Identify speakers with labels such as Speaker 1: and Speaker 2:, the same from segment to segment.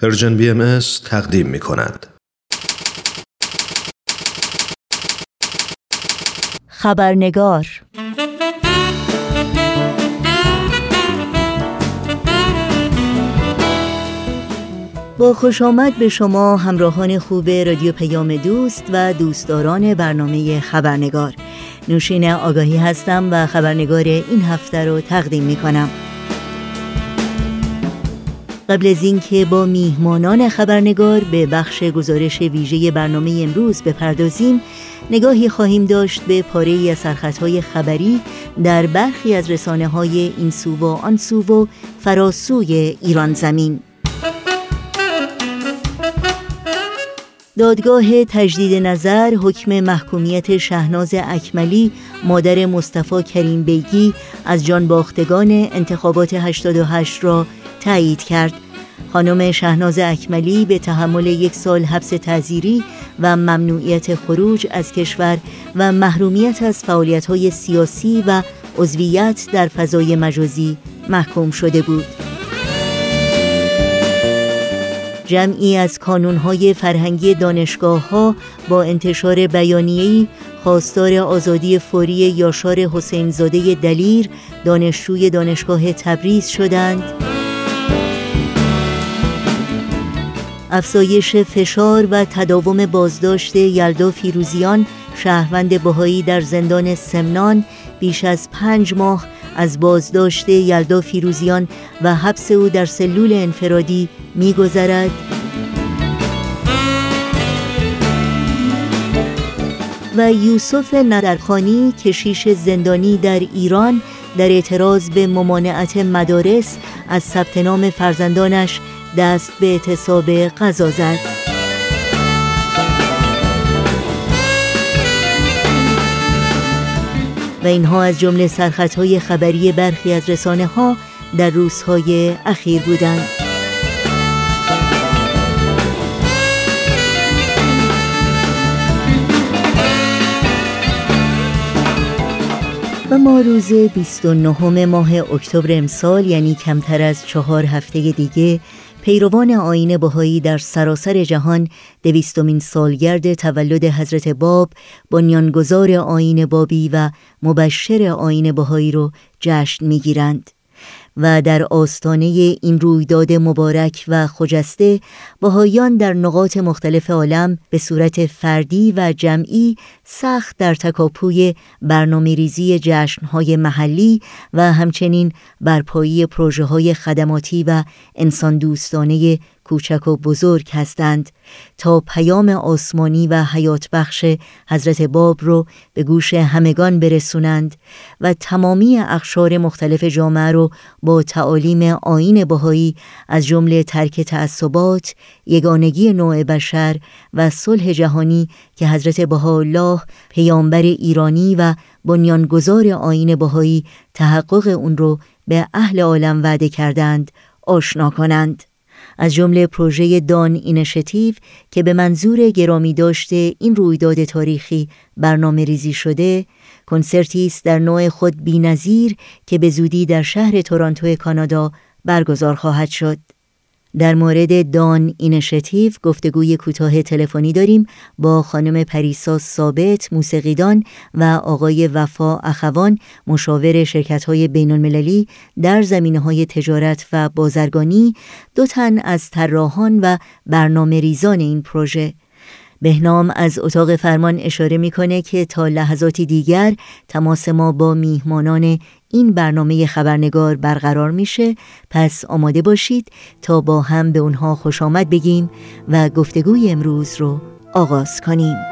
Speaker 1: پرژن بی تقدیم می کند.
Speaker 2: خبرنگار با خوش آمد به شما همراهان خوب رادیو پیام دوست و دوستداران برنامه خبرنگار نوشین آگاهی هستم و خبرنگار این هفته رو تقدیم می کنم قبل از اینکه با میهمانان خبرنگار به بخش گزارش ویژه برنامه امروز بپردازیم نگاهی خواهیم داشت به پاره از سرخطهای خبری در برخی از رسانه های این سو و آن سو و فراسوی ایران زمین. دادگاه تجدید نظر حکم محکومیت شهناز اکملی مادر مصطفی کریم بیگی از جان باختگان انتخابات 88 را تایید کرد. خانم شهناز اکملی به تحمل یک سال حبس تعذیری و ممنوعیت خروج از کشور و محرومیت از فعالیت‌های سیاسی و عضویت در فضای مجازی محکوم شده بود. جمعی از کانونهای فرهنگی دانشگاه ها با انتشار بیانیه‌ای خواستار آزادی فوری یاشار حسینزاده دلیر دانشجوی دانشگاه تبریز شدند. افزایش فشار و تداوم بازداشت یلدا فیروزیان شهروند بهایی در زندان سمنان بیش از پنج ماه از بازداشت یلدا فیروزیان و حبس او در سلول انفرادی میگذرد. و یوسف ندرخانی کشیش زندانی در ایران در اعتراض به ممانعت مدارس از ثبت نام فرزندانش دست به اعتصاب غذا زد. و اینها از جمله سرخطهای خبری برخی از رسانه ها در روزهای اخیر بودند. و ما روز 29 ماه اکتبر امسال یعنی کمتر از چهار هفته دیگه پیروان آین بهایی در سراسر جهان دویستمین سالگرد تولد حضرت باب بنیانگذار آین بابی و مبشر آین بهایی رو جشن می‌گیرند. و در آستانه این رویداد مبارک و خجسته بهایان در نقاط مختلف عالم به صورت فردی و جمعی سخت در تکاپوی برنامه ریزی جشنهای محلی و همچنین برپایی پروژه های خدماتی و انسان دوستانه کوچک و بزرگ هستند تا پیام آسمانی و حیات بخش حضرت باب رو به گوش همگان برسونند و تمامی اخشار مختلف جامعه رو با تعالیم آین بهایی از جمله ترک تعصبات، یگانگی نوع بشر و صلح جهانی که حضرت بهاءالله پیامبر ایرانی و بنیانگذار آین بهایی تحقق اون رو به اهل عالم وعده کردند آشنا کنند. از جمله پروژه دان اینشتیو که به منظور گرامی داشته این رویداد تاریخی برنامه ریزی شده کنسرتی است در نوع خود بینظیر که به زودی در شهر تورانتو کانادا برگزار خواهد شد. در مورد دان اینشتیو گفتگوی کوتاه تلفنی داریم با خانم پریسا ثابت موسیقیدان و آقای وفا اخوان مشاور شرکت های بین المللی در زمینه های تجارت و بازرگانی دو تن از طراحان و برنامه ریزان این پروژه. بهنام از اتاق فرمان اشاره می‌کنه که تا لحظاتی دیگر تماس ما با میهمانان این برنامه خبرنگار برقرار میشه پس آماده باشید تا با هم به اونها خوش آمد بگیم و گفتگوی امروز رو آغاز کنیم.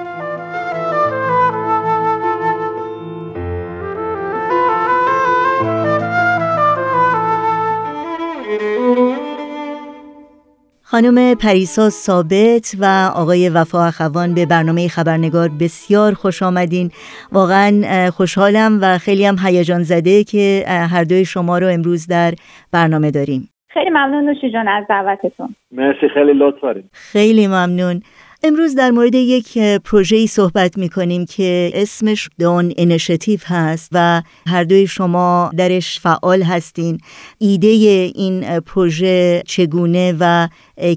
Speaker 2: خانم پریسا ثابت و آقای وفا اخوان به برنامه خبرنگار بسیار خوش آمدین. واقعا خوشحالم و خیلی هم هیجان زده که هر دوی شما رو امروز در برنامه داریم.
Speaker 3: خیلی ممنون نوشی جان از دعوتتون.
Speaker 4: مرسی خیلی لطف
Speaker 2: خیلی ممنون. امروز در مورد یک پروژه‌ای صحبت می کنیم که اسمش دون انشتیو هست و هر دوی شما درش فعال هستین. ایده این پروژه چگونه و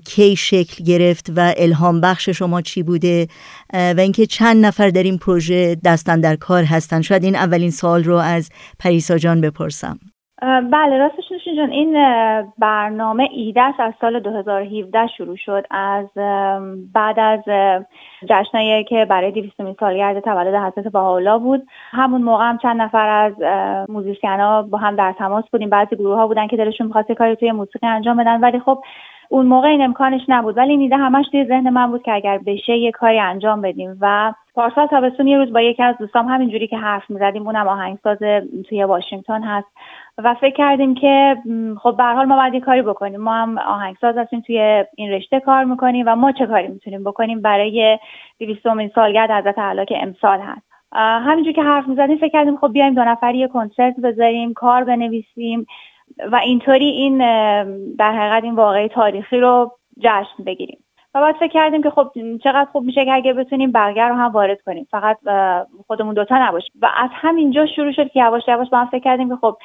Speaker 2: کی شکل گرفت و الهام بخش شما چی بوده و اینکه چند نفر در این پروژه دستن در کار هستن. شاید این اولین سال رو از پریسا جان بپرسم.
Speaker 3: بله راستش جان این برنامه ایدهش از سال 2017 شروع شد. از بعد از جشنایی که برای 200 سالگرد تولد حضرت بهاءالله بود. همون موقع هم چند نفر از موزیسین ها با هم در تماس بودیم. بعضی گروه ها بودن که دلشون می‌خواست کاری توی موسیقی انجام بدن. ولی خب اون موقع این امکانش نبود. ولی این ایده همش توی ذهن من بود که اگر بشه یه کاری انجام بدیم و پارسال تابستون یه روز با یکی از دوستام همینجوری که حرف می‌زدیم اونم آهنگساز توی واشنگتن هست و فکر کردیم که خب به حال ما باید یه کاری بکنیم. ما هم آهنگساز هستیم توی این رشته کار می‌کنیم و ما چه کاری می‌تونیم بکنیم برای دویستمین سالگرد حضرت اعلی که امسال هست. همینجور که حرف می‌زدیم فکر کردیم خب بیایم دو نفری یه کنسرت بذاریم کار بنویسیم. و اینطوری این در حقیقت این واقعی تاریخی رو جشن بگیریم. و بعد فکر کردیم که خب چقدر خوب میشه که اگه بتونیم بقیه رو هم وارد کنیم. فقط خودمون دوتا نباشیم. و از همینجا شروع شد که یواش یواش با هم فکر کردیم که خب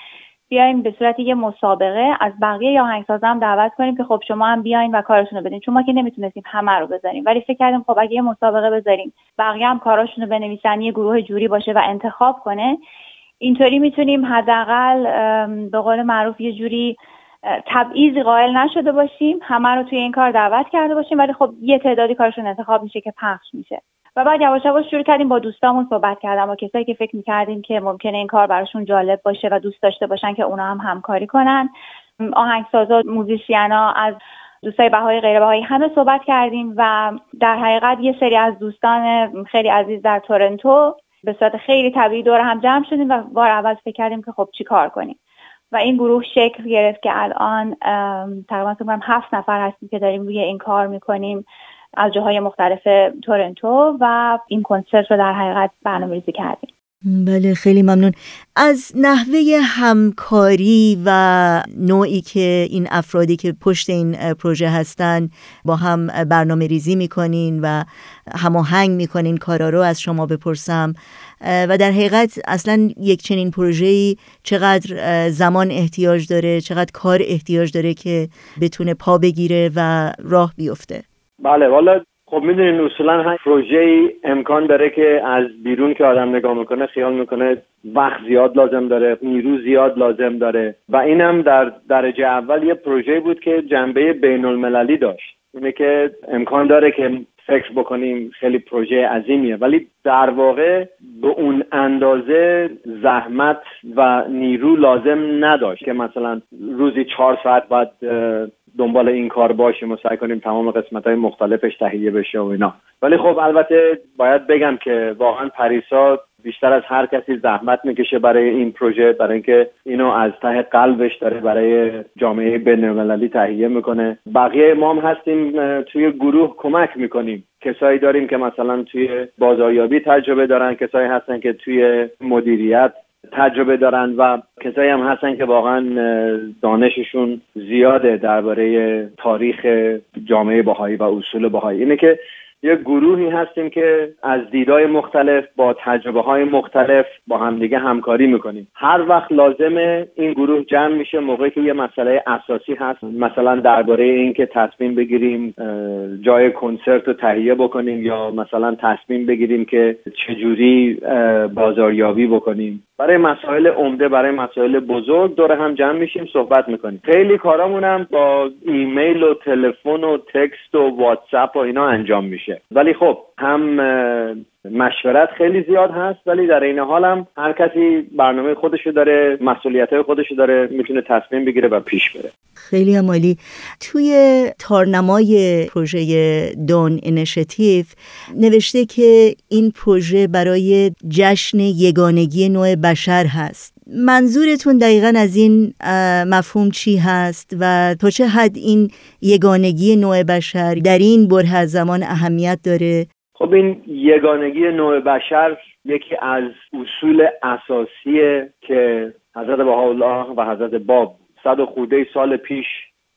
Speaker 3: بیایم به صورت یه مسابقه از بقیه یا آهنگسازا هم دعوت کنیم که خب شما هم بیاین و کارشون رو بدین. چون ما که نمی‌تونستیم همه رو بذاریم. ولی فکر کردیم خب اگه یه مسابقه بذاریم بقیه هم کاراشون رو بنویسن یه گروه جوری باشه و انتخاب کنه اینطوری می‌تونیم حداقل به قول معروف یه جوری تبعیضی قائل نشده باشیم. همه رو توی این کار دعوت کرده باشیم ولی خب یه تعدادی کارشون انتخاب میشه که پخش میشه. و بعد یواش یواش شروع کردیم با دوستامون صحبت کردم با کسایی که فکر می‌کردیم که ممکنه این کار براشون جالب باشه و دوست داشته باشن که اونا هم همکاری کنن. آهنگسازا موزیسینا از دوستای بهای غیر بهایی همه صحبت کردیم و در حقیقت یه سری از دوستان خیلی عزیز در تورنتو به صورت خیلی طبیعی دور هم جمع شدیم و بار اول فکر کردیم که خب چی کار کنیم. و این گروه شکل گرفت که الان تقریبا هفت نفر هستیم که داریم روی این کار می‌کنیم از جاهای مختلف تورنتو و این کنسرت رو در حقیقت برنامه ریزی کردیم.
Speaker 2: بله خیلی ممنون. از نحوه همکاری و نوعی که این افرادی که پشت این پروژه هستن با هم برنامه ریزی می‌کنین و هماهنگ می‌کنین کارا رو از شما بپرسم و در حقیقت اصلا یک چنین پروژه‌ای چقدر زمان احتیاج داره چقدر کار احتیاج داره که بتونه پا بگیره و راه بیفته؟
Speaker 4: بله والا خب می‌دونین اصولا هر پروژه ای امکان داره که از بیرون که آدم نگاه می‌کنه خیال می‌کنه وقت زیاد لازم داره نیرو زیاد لازم داره. و اینم در درجه اول یه پروژه بود که جنبه بین المللی داشت. اینه که امکان داره که فکر بکنیم خیلی پروژه عظیمیه. ولی در واقع به اون اندازه زحمت و نیرو لازم نداشت که مثلا روزی چهار ساعت بعد دنبال این کار باشیم و سعی کنیم تمام قسمت های مختلفش تهیه بشه و اینا. ولی خب البته باید بگم که واقعا پریسا بیشتر از هر کسی زحمت می‌کشه برای این پروژه برای اینکه اینو از ته قلبش داره برای جامعه بینالمللی تهیه می‌کنه. بقیه ما هم هستیم توی گروه کمک می‌کنیم. کسایی داریم که مثلا توی بازاریابی تجربه دارن کسایی هستن که توی مدیریت تجربه دارن و کسایی هم هستن که واقعا دانششون زیاده درباره تاریخ جامعه باهایی و اصول باهایی اینه که یه گروهی هستیم که از دیدای مختلف با تجربه های مختلف با همدیگه همکاری می‌کنیم. هر وقت لازمه این گروه جمع میشه موقعی که یه مسئله اساسی هست مثلا درباره اینکه تصمیم بگیریم جای کنسرت رو تهیه بکنیم یا مثلا تصمیم بگیریم که چجوری بازاریابی بکنیم. برای مسائل عمده برای مسائل بزرگ دور هم جمع میشیم صحبت می‌کنیم. خیلی کارامون هم با ایمیل و تلفن و تکست و واتساپ و اینا انجام میشه. ولی خب هم مشورت خیلی زیاد هست ولی در این حال هم هر کسی برنامه خودشو داره مسئولیت های خودشو داره می‌تونه تصمیم بگیره و پیش بره.
Speaker 2: خیلی هم عالی. توی تارنمای پروژه دون انشتیف نوشته که این پروژه برای جشن یگانگی نوع بشر هست. منظورتون دقیقا از این مفهوم چی هست و تا چه حد این یگانگی نوع بشر در این بره زمان اهمیت داره؟
Speaker 4: خب این یگانگی نوع بشر یکی از اصول اساسیه که حضرت بهاءالله و حضرت باب صد و خوده سال پیش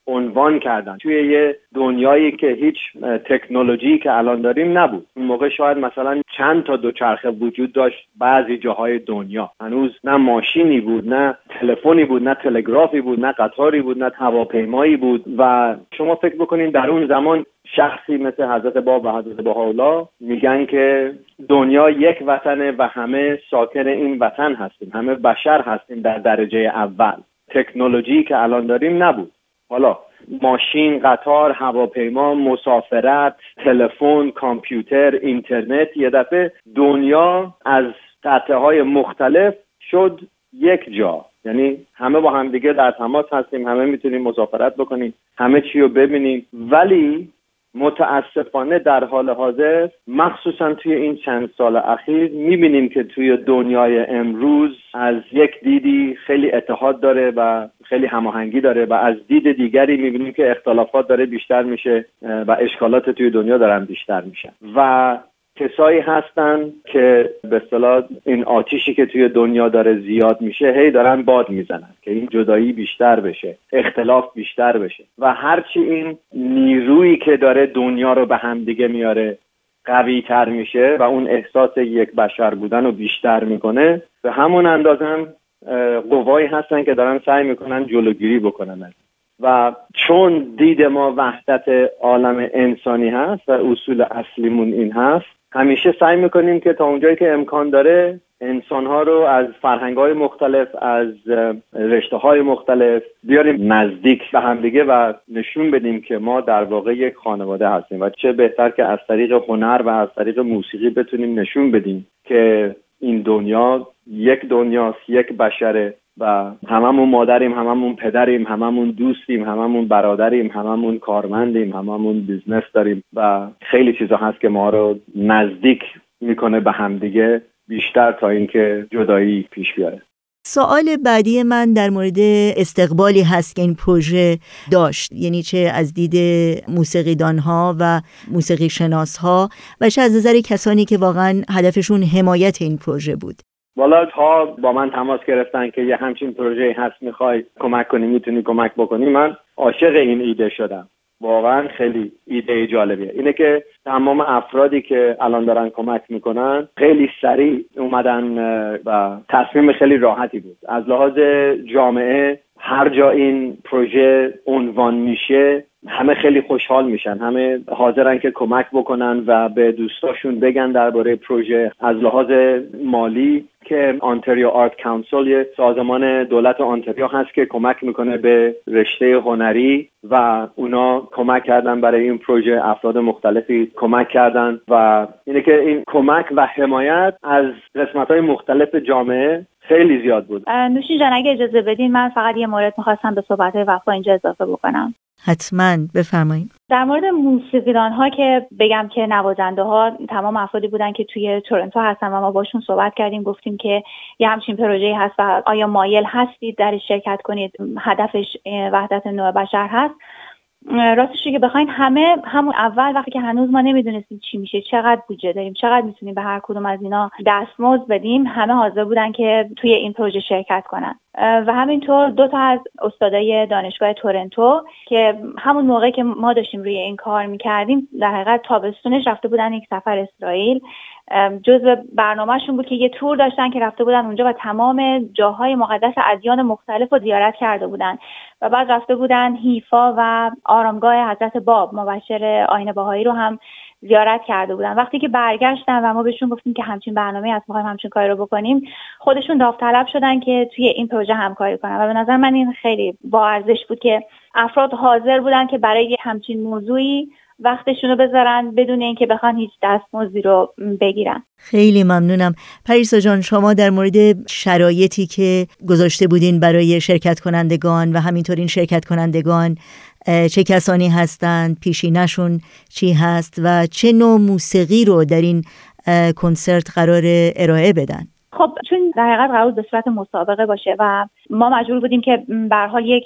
Speaker 4: عنوان کردن. توی یه دنیایی که هیچ تکنولوژی که الان داریم نبود. اون موقع شاید مثلا چند تا دوچرخه وجود داشت بعضی جاهای دنیا. هنوز نه ماشینی بود نه تلفنی بود نه تلگرافی بود نه قطاری بود نه هواپیمایی بود. و شما فکر بکنین در اون زمان شخصی مثل حضرت باب و حضرت بهاءالله میگن که دنیا یک وطنه و همه ساکن این وطن هستیم. همه بشر هستیم در درجه اول. تکنولوژی که الان داریم نبود. حالا ماشین، قطار، هواپیما، مسافرت، تلفن، کامپیوتر، اینترنت یه دفعه دنیا از قطعه های مختلف شد یک جا. یعنی همه با همدیگه در تماس هستیم همه می‌تونیم مسافرت بکنیم همه چی رو ببینیم. ولی متاسفانه در حال حاضر مخصوصا توی این چند سال اخیر می‌بینیم که توی دنیای امروز از یک دیدی خیلی اتحاد داره و خیلی هماهنگی داره و از دید دیگری می‌بینیم که اختلافات داره بیشتر میشه و اشکالات توی دنیا دارن بیشتر میشن. و کسایی هستن که به اصطلاح این آتیشی که توی دنیا داره زیاد میشه هی دارن باد می‌زنن که این جدایی بیشتر بشه اختلاف بیشتر بشه. و هرچی این نیرویی که داره دنیا رو به هم دیگه میاره قوی تر میشه و اون احساس یک بشر بودن رو بیشتر می‌کنه به همون اندازه هم قوایی هستن که دارن سعی می‌کنن جلوگیری بکنن. و چون دید ما وحدت عالم انسانی هست و اصول اصلیمون این هست همیشه سعی می‌کنیم که تا اونجایی که امکان داره انسانها رو از فرهنگ های مختلف از رشته های مختلف بیاریم نزدیک به همدیگه و نشون بدیم که ما در واقع یک خانواده هستیم و چه بهتر که از طریق هنر و از طریق موسیقی بتونیم نشون بدیم که این دنیا یک دنیاست یک بشره. و هممون مادریم هممون پدریم هممون دوستیم هممون برادریم هممون کارمندیم هممون business داریم و خیلی چیزا هست که ما رو نزدیک می‌کنه به همدیگه بیشتر تا اینکه جدایی پیش بیاره.
Speaker 2: سوال بعدی من در مورد استقبالی هست که این پروژه داشت یعنی چه از دید موسیقیدان ها و موسیقی شناس ها و چه از نظر کسانی که واقعا هدفشون حمایت این پروژه بود.
Speaker 4: والا ها با من تماس گرفتن که یه همچین پروژه هست می‌خوای کمک کنی می‌تونی کمک بکنی من عاشق این ایده شدم. واقعا خیلی ایده جالبیه. اینه که تمام افرادی که الان دارن کمک می‌کنن خیلی سریع اومدن و تصمیم خیلی راحتی بود. از لحاظ جامعه هر جا این پروژه عنوان میشه همه خیلی خوشحال میشن. همه حاضرن که کمک بکنن و به دوستاشون بگن درباره پروژه از لحاظ مالی که آنتریو آرت کانسل یه سازمان دولت آنتریو هست که کمک می‌کنه به رشته هنری و اونا کمک کردن برای این پروژه. افراد مختلفی کمک کردن و اینه که این کمک و حمایت از قسمت های مختلف جامعه خیلی زیاد بود.
Speaker 3: نوشین جان اگه اجازه بدین من فقط یه مورد می‌خواستم به صحبت وفا اینجا اضافه بکنم.
Speaker 2: حتما بفرمایید.
Speaker 3: در مورد موسیقیدان ها که بگم که نوازنده ها تمام افرادی بودن که توی تورنتو هستن و ما باشون صحبت کردیم گفتیم که یه همچین پروژه هست و آیا مایل هستید در شرکت کنید؟ هدفش وحدت نوع بشر هست. راستش که بخواین همه همون اول وقتی که هنوز ما نمی‌دونستیم چی میشه چقدر بودجه داریم چقدر می‌تونیم به هر کدوم از اینا دستمزد بدیم همه حاضر بودن که توی این پروژه شرکت کنن. و همینطور دو تا از استادای دانشگاه تورنتو که همون موقع که ما داشتیم روی این کار می‌کردیم در حقیقت تابستونش رفته بودن یک سفر اسرائیل. جزء برنامهشون بود که یه تور داشتن که رفته بودن اونجا و تمام جاهای مقدس ادیان مختلف رو زیارت کرده بودن. و بعد رفته بودن حیفا و آرامگاه حضرت باب مبشر آین باهایی رو هم زیارت کرده بودن. وقتی که برگشتن و ما بهشون گفتیم که همچین برنامه از می‌خوایم همچین کاری رو بکنیم خودشون داوطلب شدن که توی این پروژه همکاری کنن. و به نظر من این خیلی با ارزش بود که افراد حاضر بودن که برای همچین موضوعی وقتشون رو بذارن بدون اینکه بخوان هیچ دستمزدی رو بگیرن.
Speaker 2: خیلی ممنونم. پریسا جان شما در مورد شرایطی که گذاشته بودین برای شرکت کنندگان و همینطور این شرکت کنندگان چه کسانی هستند پیشینشون چی هست و چه نوع موسیقی رو در این کنسرت قرار ارائه بدن؟
Speaker 3: خب چون در حقیقت قرار به صورت مسابقه باشه و ما مجبور بودیم که به حال یک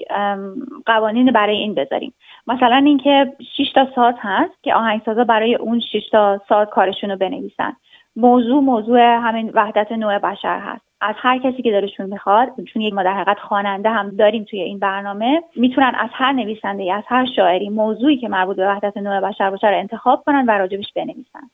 Speaker 3: قوانین برای این بذاریم. مثلا اینکه 6 تا ساز هست که آهنگسازا برای اون 6 تا ساز کارشون رو بنویسن. موضوع موضوع همین وحدت نوع بشر هست. از هر کسی که دلشون می‌خواد چون یک ما در حقیقت خواننده هم داریم توی این برنامه می‌تونن از هر نویسنده از هر شاعری موضوعی که مربوط به وحدت نوع بشر باشه رو انتخاب کنن و راجبش بنویسن.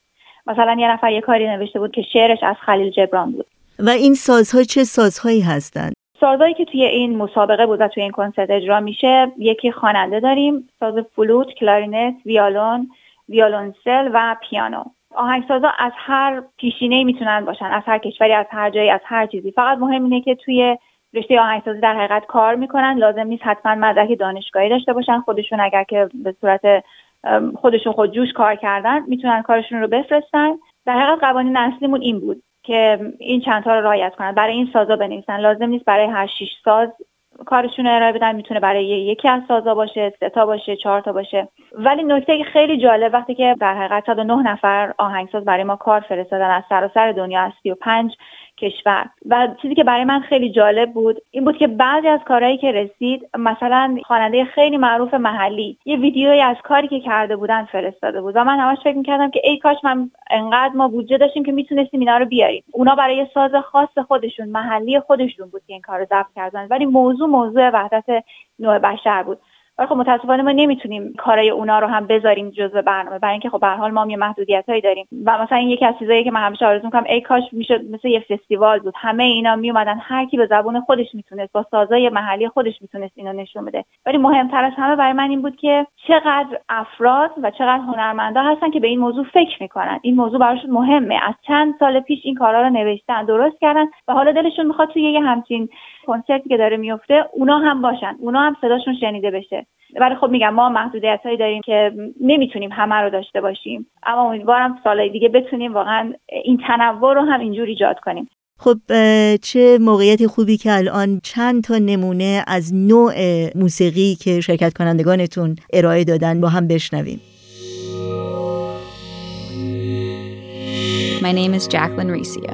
Speaker 3: مثلا یه نفر یه کاری نوشته بود که شعرش از خلیل جبران بود.
Speaker 2: و این سازها چه سازهایی هستند؟
Speaker 3: سازهایی که توی این مسابقه بود و توی این کنسرت اجرا میشه یکی خواننده داریم ساز فلوت کلارینت ویالون ویولونسل و پیانو. آهنگسازا از هر پیشینه می‌تونن باشن از هر کشوری از هر جایی از هر چیزی. فقط مهم اینه که توی رشته آهنگسازی در حقیقت کار می‌کنن. لازم نیست حتما مدرک دانشگاهی داشته باشن. خودشون اگر که به صورت خودشون خود جوش کار کردن می‌تونن کارشون رو بفرستن. در حقیقت قوانین اصلیمون این بود که این چندتا رو رعایت کنن. برای این سازا بنویسن. لازم نیست برای هر شیش ساز کارشون رو ارائه بدن می‌تونه برای یکی از سازا باشه سه تا باشه چهار تا باشه. ولی نکته خیلی جالب وقتی که در حقیقت نه نفر آهنگساز برای ما کار فرستادن از سراسر دنیا از پنج کشور. و چیزی که برای من خیلی جالب بود این بود که بعضی از کارهایی که رسید مثلا خواننده خیلی معروف محلی یه ویدیویی از کاری که کرده بودن فرستاده بود و من همش فکر می‌کردم که ای کاش من انقدر ما بودجه داشتیم که می‌تونستیم اینا رو بیاریم. اونا برای ساز خاص خودشون محلی خودشون بود که این کار رو ضبط کردن. ولی موضوع موضوع وحدت نوع بشر بود. ولی خب متاسفانه ما نمی‌تونیم کارای اونا رو هم بذاریم جزء برنامه برای اینکه خب به حال ما هم یه محدودیتایی داریم. و مثلا این یکی از چیزایی که من همیشه آرزو می‌کنم ای کاش می‌شد مثل یه فستیوال بود. همه اینا میومدن هر کی به زبون خودش می‌تونست با سازای محلی خودش می‌تونست اینو نشون بده. ولی مهمتر از همه برای من این بود که چقدر افراد و چقدر هنرمندا هستن که به این موضوع فکر می‌کنن. این موضوع براشون مهمه. از چند سال پیش این کارا رو نوشتن درست کردن و حالا دلشون می‌خواد توی یه همچین کنسرتی که داره میفته اونا هم باشن. اونا هم صداشون شنیده بشه. ولی خب میگم ما محدودیت هایی داریم که نمی‌تونیم همه رو داشته باشیم اما امیدوارم سالهای دیگه بتونیم واقعا این تنوع رو هم اینجور ایجاد کنیم
Speaker 2: خب چه موقعیت خوبی که الان چند تا نمونه از نوع موسیقی که شرکت کنندگانتون ارائه دادن با هم بشنویم
Speaker 5: My name is Jacqueline Riccio.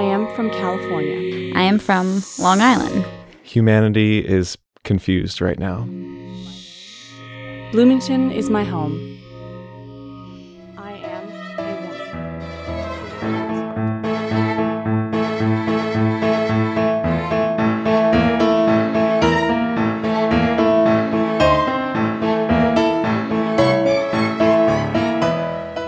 Speaker 6: I am from California.
Speaker 5: I am from Long Island.
Speaker 7: Humanity is confused right now.
Speaker 6: Bloomington is my home. I am a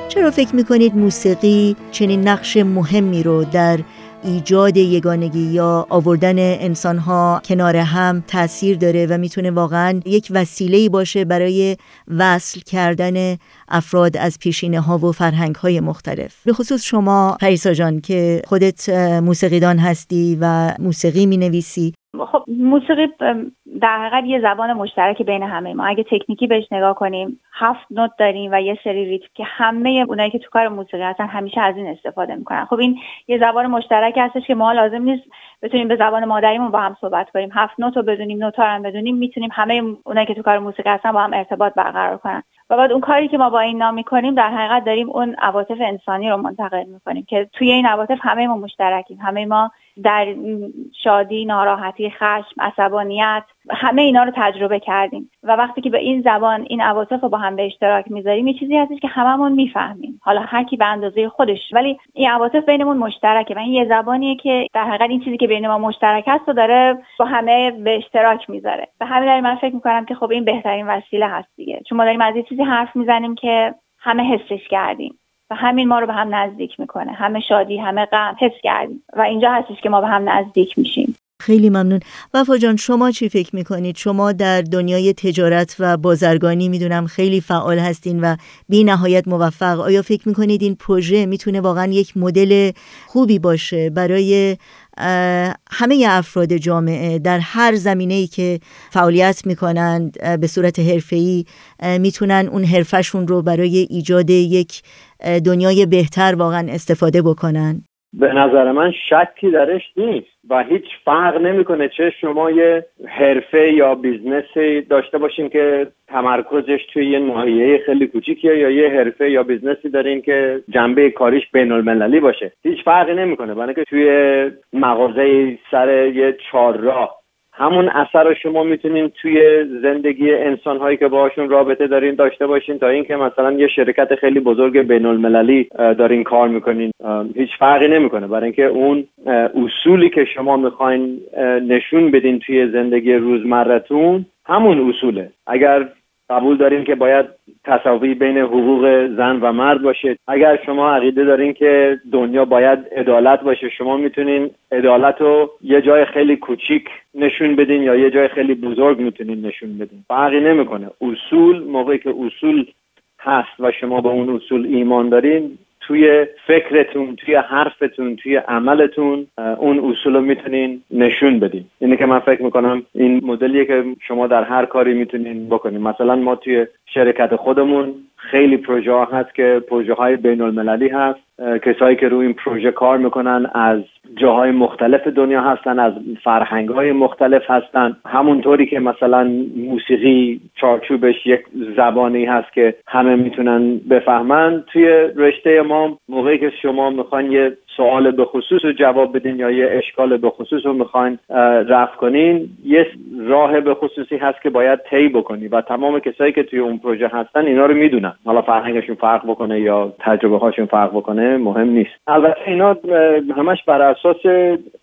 Speaker 2: چرا فکر میکنید موسیقی چنین نقش مهمی رو در ایجاد یگانگی یا آوردن انسانها کنار هم تاثیر داره و می‌تونه واقعا یک وسیله باشه برای وصل کردن افراد از پیشینه ها و فرهنگ های مختلف. به خصوص شما پریسا جان که خودت موسیقیدان هستی و موسیقی می نویسی
Speaker 3: خب موسیقی در حقیقت یه زبان مشترک بین همه ما. اگه تکنیکی بهش نگاه کنیم هفت نوت داریم و یه سری ریتم که همه اونایی که تو کار موسیقی هستن همیشه از این استفاده می‌کنن. خب این یه زبان مشترک هستش که ما لازم نیست بتونیم به زبان مادریمون با هم صحبت کنیم. هفت نوت رو بدونیم نوت هم بدونیم می‌تونیم همه اونایی که تو کار موسیقی هستن با هم ارتباط برقرار کنن. و بعد اون کاری که ما با این نام می‌کنیم در حقیقت داریم اون عواطف انسانی رو منتقل می‌کنیم که توی این عواطف همه ما مشترکیم. همه ما در شادی ناراحتی خشم عصبانیت همه اینا رو تجربه کردیم. و وقتی که به این زبان این عواطف رو با هم به اشتراک می‌ذاریم یه چیزی هستش که هممون می‌فهمیم. حالا هر کی به اندازه خودش ولی این عواطف بینمون مشترکه و این یه زبانیه که در حقیقت این چیزی که بین ما مشترک هست و داره با همه به اشتراک می‌ذاره. به همین دلیل من فکر می‌کنم که خب این بهترین وسیله هست دیگه. چون ما داریم از یه چیزی حرف می‌زنیم که همه حسش کردیم. و همین ما رو به هم نزدیک می‌کنه. همه شادی همه غم حس کردیم و اینجا هستش که ما به هم نزدیک میشیم.
Speaker 2: خیلی ممنون. وفا جان شما چی فکر می‌کنید؟ شما در دنیای تجارت و بازرگانی می‌دونم خیلی فعال هستین و بی نهایت موفق. آیا فکر می‌کنید این پروژه می‌تونه واقعا یک مدل خوبی باشه برای همه افراد جامعه در هر زمینه ای که فعالیت می‌کنند به صورت حرفه‌ای می‌تونن اون حرفشون رو برای ایجاد یک دنیای بهتر واقعا استفاده بکنن.
Speaker 4: به نظر من شکی درش نیست و هیچ فرق نمی‌کنه چه شما یه حرفه یا business ی داشته باشین که تمرکزش توی یه ناحیه خیلی کوچیکیه یا یه حرفه یا business ی دارین که جنبه کاریش بین المللی باشه. هیچ فرقی نمی‌کنه. برای که توی مغازه سر یه چهار راه همون اثر رو شما می‌تونین توی زندگی انسان هایی که باهاشون رابطه دارین داشته باشین تا اینکه مثلا یه شرکت خیلی بزرگ بین المللی دارین کار می‌کنین. هیچ فرقی نمی‌کنه. برای اینکه اون اصولی که شما می‌خواین نشون بدین توی زندگی روزمرتون همون اصوله. اگر قبول دارین که باید تصاوی بین حقوق زن و مرد باشه. اگر شما عقیده دارین که دنیا باید عدالت باشه شما می‌تونین عدالت رو یه جای خیلی کوچیک نشون بدین یا یه جای خیلی بزرگ می‌تونین نشون بدین. فرقی نمی‌کنه. اصول موقعی که اصول هست و شما به اون اصول ایمان دارین توی فکرتون توی حرفتون توی عملتون اون اصول رو می‌تونین نشون بدین. اینه که من فکر می‌کنم این مدلیه که شما در هر کاری می‌تونین بکنین. مثلا ما توی شرکت خودمون خیلی پروژه ها هست که پروژه های بین المللی هست کسایی که روی این پروژه کار می‌کنن از جاهای مختلف دنیا هستن از فرهنگ های مختلف هستن. همونطوری که مثلا موسیقی چارچوبش یک زبانی هست که همه می‌تونن بفهمن توی رشته ما موقعی که شما می‌خواین یه سوال به خصوص رو جواب بدین یا یه اشکال به خصوص رو می‌خواین رفت کنین یه راه به خصوصی هست که باید طی بکنی و تمام کسایی که توی اون پروژه هستن اینا رو می‌دونن. حالا فرهنگشون فرق بکنه یا تجربه هاشون فرق بکنه مهم نیست. البته اینا همش بر اساس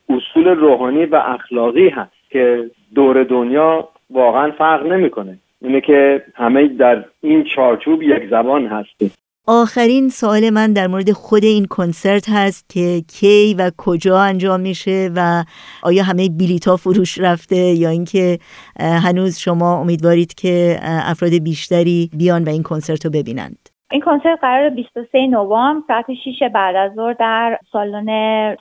Speaker 4: اصول روحانی و اخلاقی هست که دور دنیا واقعا فرق نمی‌کنه. اینه که همه در این چارچوب یک زبان هستیم.
Speaker 2: آخرین سوال من در مورد خود این کنسرت هست که کی و کجا انجام میشه و آیا همه بلیتا فروش رفته یا اینکه هنوز شما امیدوارید که افراد بیشتری بیان و این کنسرت رو ببینند؟
Speaker 3: این کنسرت قرار 23 نوامبر ساعت 6 بعد از ظهر در سالن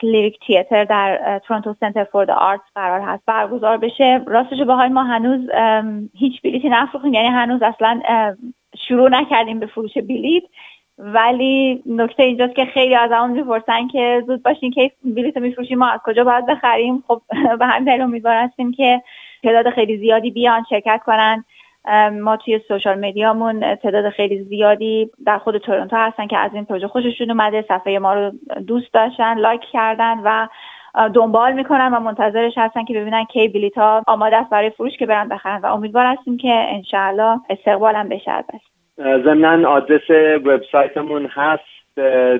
Speaker 3: لیریک تیاتر در تورنتو سنتر فور آرتس قرار هست برگزار بشه. راستش به ما هنوز هیچ بلیتی نفروختیم یعنی هنوز اصلا شروع نکردیم به فروش بلیت. ولی نکته اینجاست که خیلی از همون می‌پرسن که زود باشین که بلیط میفروشیم ما از کجا باید بخریم؟ خب به همین دلیل امیدوار هستیم که تعداد خیلی زیادی بیان شرکت کنن. ما توی سوشال مدیامون تعداد خیلی زیادی در خود تورنتو هستن که از این پروژه خوششون اومده. صفحه ما رو دوست داشتن لایک کردن و دنبال می‌کنن و منتظرش هستن که ببینن کی بلیط ها آماده است برای فروش که برن بخرن. و امیدوار هستیم که انشاءالله استقبالم بشه ازش
Speaker 4: ضمنا آدرس وبسایتمون هست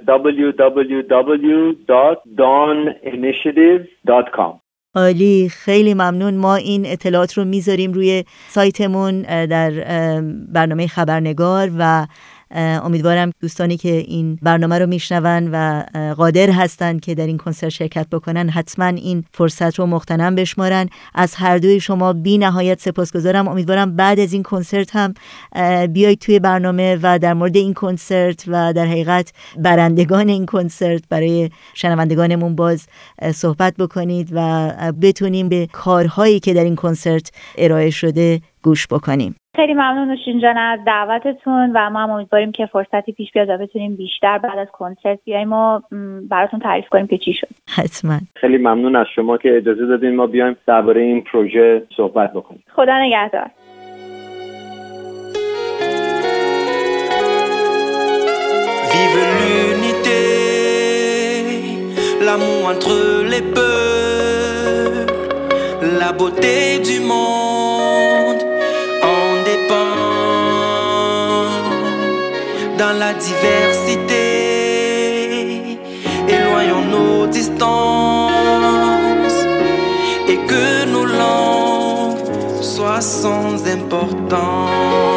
Speaker 4: www.daninitiative.com
Speaker 2: عالی خیلی ممنون. ما این اطلاعات رو می‌ذاریم روی سایتمون در برنامه خبرنگار و امیدوارم دوستانی که این برنامه رو میشنون و قادر هستند که در این کنسرت شرکت بکنن حتما این فرصت رو مختنم بشمارن. از هر دوی شما بی نهایت سپاسگزارم. امیدوارم بعد از این کنسرت هم بیاید توی برنامه و در مورد این کنسرت و در حقیقت برندگان این کنسرت برای شنوندگانمون باز صحبت بکنید و بتونیم به کارهایی که در این کنسرت ارائه شده گوش بکنیم.
Speaker 3: خیلی ممنون نوشین جان از دعوتتون و ما هم امیدواریم که فرصتی پیش بیاد و بتونیم بیشتر بعد از کنسرت بیایم و براتون تعریف کنیم که چی شد.
Speaker 2: حتما.
Speaker 4: خیلی ممنون از شما که اجازه دادین ما بیایم درباره این پروژه صحبت بکنیم.
Speaker 3: خدا نگهدار.
Speaker 8: Vive l'unité, l'amour entre les peuples, la beauté du monde. Dans la diversité, éloignons nos distances et que nos langues soient sans importance.